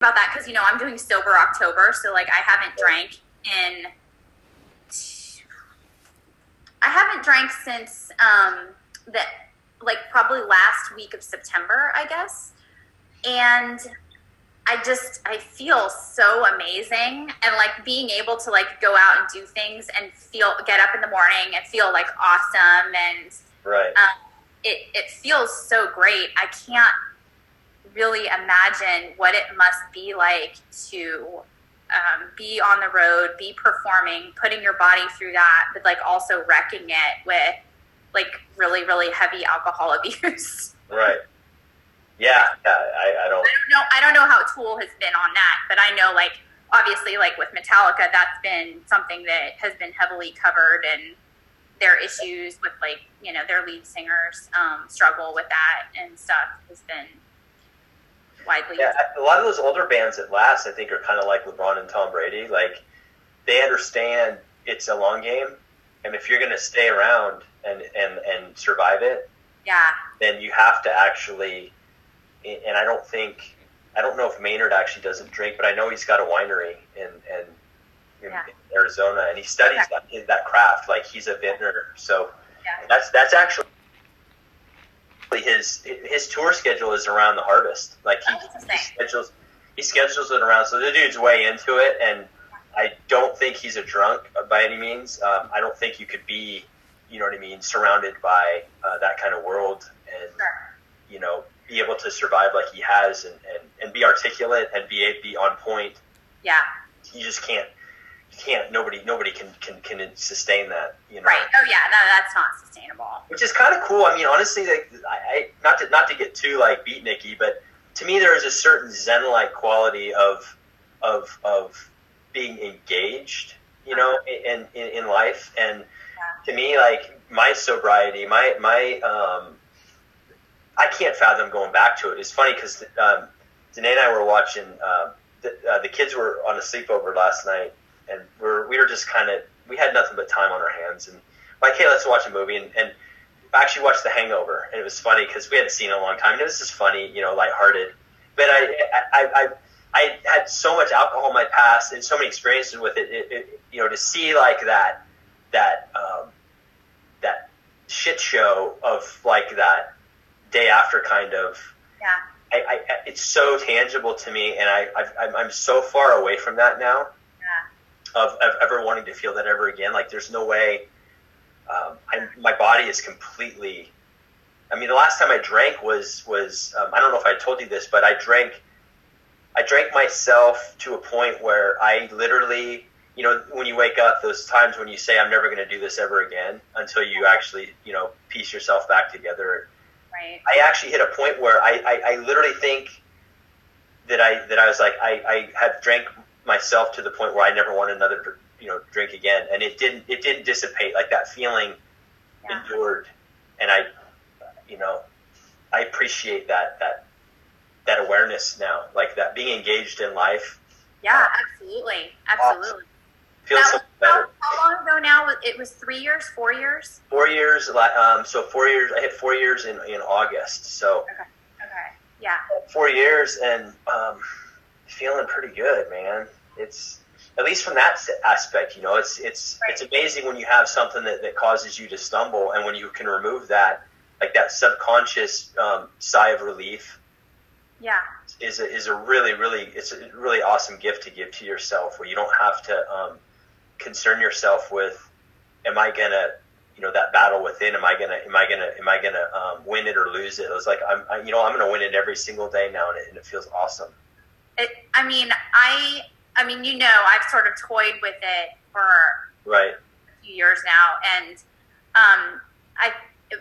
about that because you know I'm doing sober October, so like I haven't drank in. I haven't drank since um, the like probably last week of September, I guess, and I just I feel so amazing and like being able to like go out and do things and feel get up in the morning and feel like awesome and Right. um, it it feels so great. I can't really imagine what it must be like to um, be on the road, be performing, putting your body through that, but like also wrecking it with like really really heavy alcohol abuse. Right. Yeah. Yeah. I, I don't. I don't know. I don't know how Tool has been on that, but I know like obviously like with Metallica, that's been something that has been heavily covered, and their issues with like you know their lead singers um, struggle with that and stuff has been widely. Yeah, a lot of those older bands that last, I think, are kind of like LeBron and Tom Brady. Like they understand it's a long game, and if you're going to stay around and and and survive it, yeah, then you have to actually. And I don't think I don't know if Maynard actually doesn't drink, but I know he's got a winery in in, in Yeah. Arizona, and he studies that that craft. Like he's a vintner, so yeah, that's that's actually his his tour schedule is around the harvest. Like he, Oh, he schedules he schedules it around. So the dude's way into it, and I don't think he's a drunk by any means. Um, I don't think you could be, you know what I mean, surrounded by uh, that kind of world and you know be able to survive like he has and, and, and be articulate and be be on point. yeah, You just can't. Can't. Nobody. Nobody can can, can sustain that. You know right. Oh yeah, no, that's not sustainable. which is kind of cool. I mean, honestly, like, I, I not to not to get too like beatniky, but to me, there is a certain zen-like quality of of of being engaged, you know, in in, in life. And to me, like my sobriety, my my um, I can't fathom going back to it. It's funny because um, Danae and I were watching. Uh, the, uh, the kids were on a sleepover last night, and we're we were just kind of we had nothing but time on our hands, and like, hey, let's watch a movie, and, and I actually watched The Hangover, and it was funny because we hadn't seen it in a long time. And it was just funny, you know, lighthearted. But I, I, I, I had so much alcohol in my past and so many experiences with it. it, it you know, to see like that, that, um, that shit show of like that day after kind of. Yeah, I, I, it's so tangible to me, and I, I've, I'm, I'm so far away from that now of, of ever wanting to feel that ever again. Like, there's no way. Um, I, my body is completely. I mean, the last time I drank was was um, I don't know if I told you this, but I drank. I drank myself to a point where I literally, you know, when you wake up, those times when you say, "I'm never going to do this ever again," until you actually, you know, piece yourself back together. right. I actually hit a point where I, I, I literally think that I that I was like I, I have drank myself to the point where I never want another you know drink again, and it didn't it didn't dissipate like that feeling Yeah. endured, and I you know I appreciate that that that awareness now, like that being engaged in life Yeah, absolutely, absolutely. feels That so was- better. how, how long ago now? It was three years, four years. Four years, um, so four years. I hit four years in in August, so. Okay. Yeah. four years and um, feeling pretty good, man. It's at least from that aspect, you know, it's it's Right. it's amazing when you have something that, that causes you to stumble, and when you can remove that, like that subconscious um, sigh of relief, Yeah. is a, is a really really it's a really awesome gift to give to yourself, where you don't have to um, concern yourself with, am I gonna you know that battle within am i gonna am i gonna am i gonna um, win it or lose it it was like i'm I, you know i'm gonna win it every single day now and it, and it feels awesome It, I mean, I, I mean, you know, I've sort of toyed with it for right. a few years now, and um, I,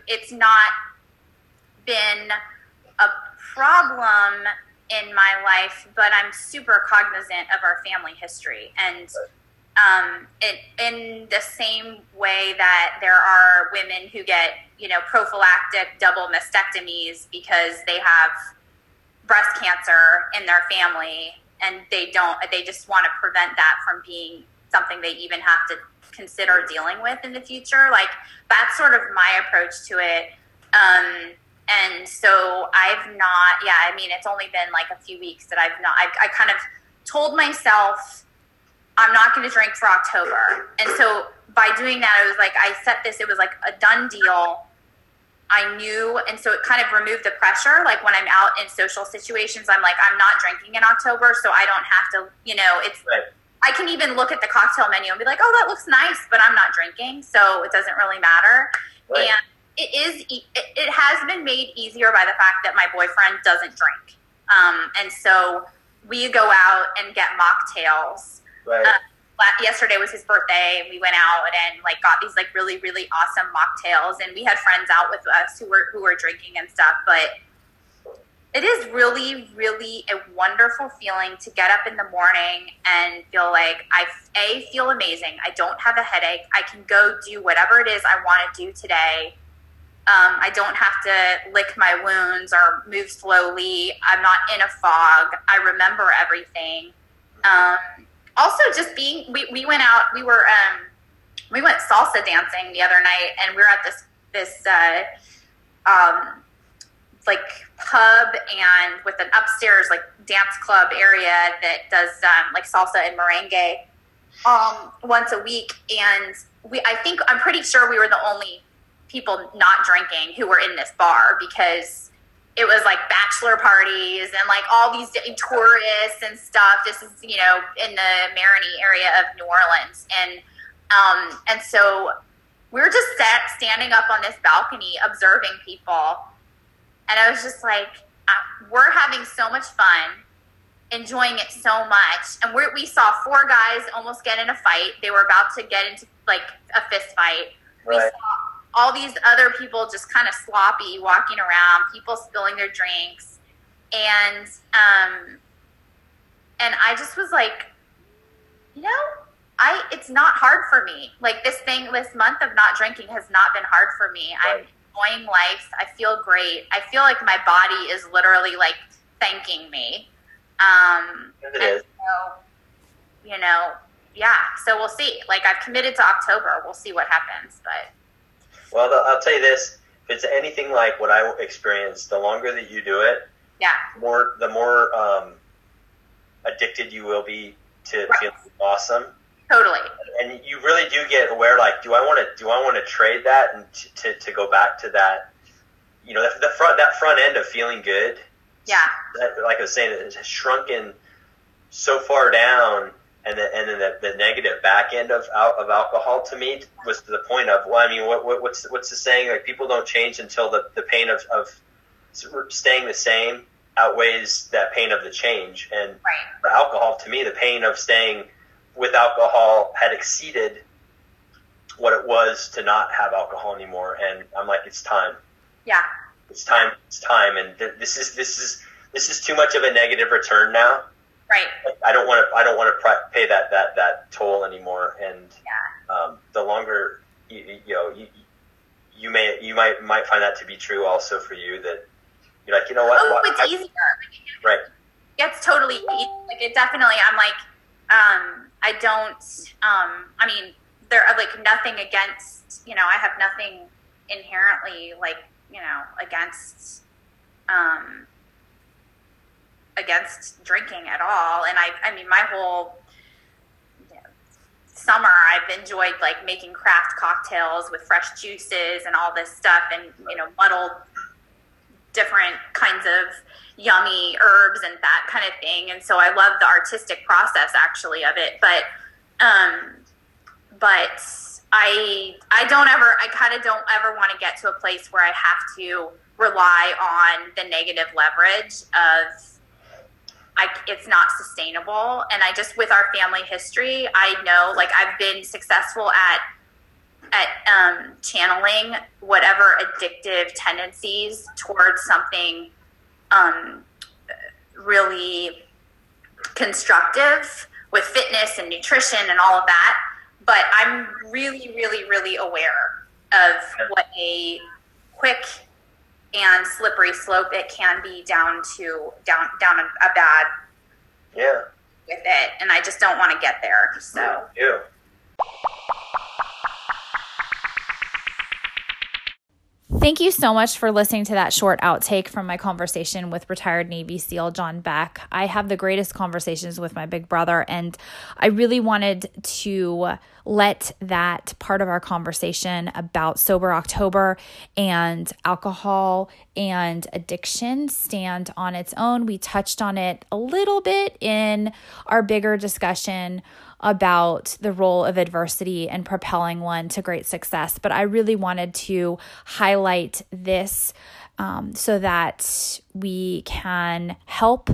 it's not been a problem in my life, but I'm super cognizant of our family history, and um, it, in the same way that there are women who get, you know, prophylactic double mastectomies because they have breast cancer in their family and they don't they just want to prevent that from being something they even have to consider dealing with in the future like that's sort of my approach to it um, and so I've not. Yeah, I mean, it's only been like a few weeks that I've not. I, I kind of told myself I'm not going to drink for October, and so by doing that, it was like I set this. It was like a done deal. I knew, and so it kind of removed the pressure. Like when I'm out in social situations, I'm like, I'm not drinking in October, so I don't have to. You know, it's. Right. I can even look at the cocktail menu and be like, oh, that looks nice, but I'm not drinking, so it doesn't really matter. Right. And it is. It, it has been made easier by the fact that my boyfriend doesn't drink, um, and so we go out and get mocktails Right. uh, yesterday was his birthday and we went out and like got these like really really awesome mocktails and we had friends out with us who were who were drinking and stuff but it is really really a wonderful feeling to get up in the morning and feel like i a feel amazing i don't have a headache i can go do whatever it is i want to do today um, I don't have to lick my wounds or move slowly. I'm not in a fog. I remember everything. Um, also, just being, we, we went out, we were, um, we went salsa dancing the other night and we were at this, this, uh, um, like pub and with an upstairs like dance club area that does um, like salsa and merengue um, once a week. And we i think i'm pretty sure we were the only people not drinking who were in this bar because it was like bachelor parties and like all these tourists and stuff. This is you know in the Marigny area of New Orleans, and um, and so we were just sat, standing up on this balcony observing people, and I was just like, we're having so much fun. Enjoying it so much, and we're, we saw four guys almost get in a fight. They were about to get into like a fist fight. We saw all these other people just kind of sloppy walking around, people spilling their drinks, and um, and I just was like, you know, I it's not hard for me. Like this thing, this month of not drinking has not been hard for me. I'm enjoying life. I feel great. I feel like my body is literally like thanking me. Um, Yes, it and is. so, you know, yeah. So we'll see. Like I've committed to October. We'll see what happens, but. Well, I'll tell you this: if it's anything like what I experienced, the longer that you do it, Yeah, more the more um, addicted you will be to Right. feeling awesome. totally. and you really do get aware like do i want to do i want to trade that and t- to, to go back to that you know the, the front that front end of feeling good Yeah, that, like i was saying it has shrunken so far down and then and then the, the negative back end of of alcohol to me was to the point of well i mean what, what what's what's the saying like people don't change until the, the pain of, of staying the same outweighs that pain of the change and right. for alcohol, to me, the pain of staying with alcohol had exceeded what it was to not have alcohol anymore. And I'm like, it's time. Yeah, It's time. It's time. And th- this is this is this is too much of a negative return now. Right. Like, I don't want to. I don't want to pay that that that toll anymore. And Yeah. um, the longer you, you- know, you, you may you might might find that to be true also for you. That you're like, you know what? Oh, What- it's I- easier. right. It's totally easy. like it definitely. I'm like, um, I don't. Um, I mean, there are like nothing against. You know, I have nothing inherently like you know against. Um, against drinking at all, and I. I mean, my whole you know, summer I've enjoyed like making craft cocktails with fresh juices and all this stuff, and you know, muddled different kinds of yummy herbs and that kind of thing. And so I love the artistic process actually of it. But um but I I don't ever I kind of don't ever want to get to a place where I have to rely on the negative leverage of I, it's not sustainable. And I just, with our family history, I know like I've been successful at at um, channeling whatever addictive tendencies towards something um, really constructive with fitness and nutrition and all of that. But I'm really, really, really aware of what a quick and slippery slope it can be down to down down a, a bad Yeah. with it, and I just don't want to get there. So You. Thank you so much for listening to that short outtake from my conversation with retired Navy SEAL John Beck. I have the greatest conversations with my big brother, and I really wanted to let that part of our conversation about Sober October and alcohol and addiction stand on its own. We touched on it a little bit in our bigger discussion about the role of adversity and propelling one to great success. But I really wanted to highlight this um, so that we can help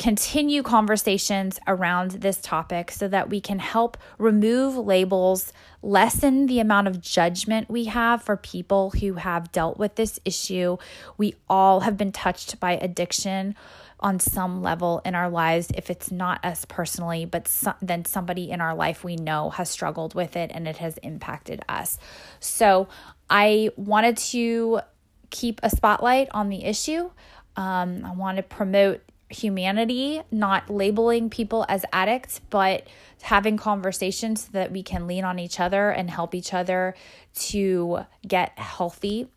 continue conversations around this topic so that we can help remove labels, lessen the amount of judgment we have for people who have dealt with this issue. We all have been touched by addiction on some level in our lives if it's not us personally but so, then somebody in our life we know has struggled with it and it has impacted us so i wanted to keep a spotlight on the issue um, i want to promote humanity, not labeling people as addicts, but having conversations so that we can lean on each other and help each other to get healthy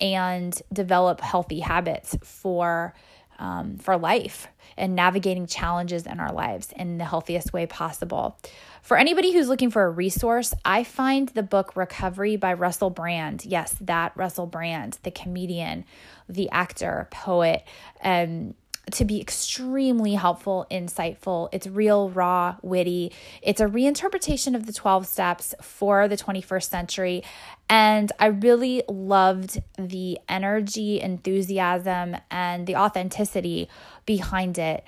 and develop healthy habits for um, for life and navigating challenges in our lives in the healthiest way possible. For anybody who's looking for a resource, I find the book Recovery by Russell Brand. Yes, that Russell Brand, the comedian, the actor, poet, um, to be extremely helpful, insightful. It's real, raw, witty. It's a reinterpretation of the 12 steps for the 21st century. And I really loved the energy, enthusiasm, and the authenticity behind it.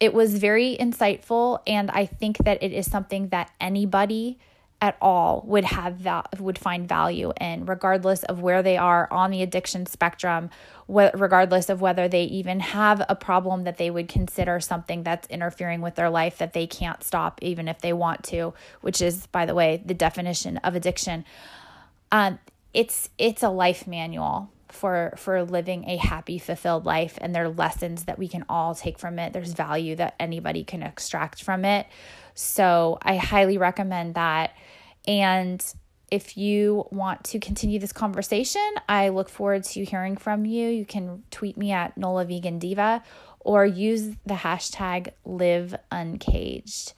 It was very insightful, and I think that it is something that anybody at all would have that would find value in regardless of where they are on the addiction spectrum wh- regardless of whether they even have a problem that they would consider something that's interfering with their life that they can't stop even if they want to which is by the way the definition of addiction. Um, it's it's a life manual for for living a happy fulfilled life and there are lessons that we can all take from it there's value that anybody can extract from it so i highly recommend that and if you want to continue this conversation, I look forward to hearing from you. You can tweet me at Nola Vegan Diva or use the hashtag live uncaged.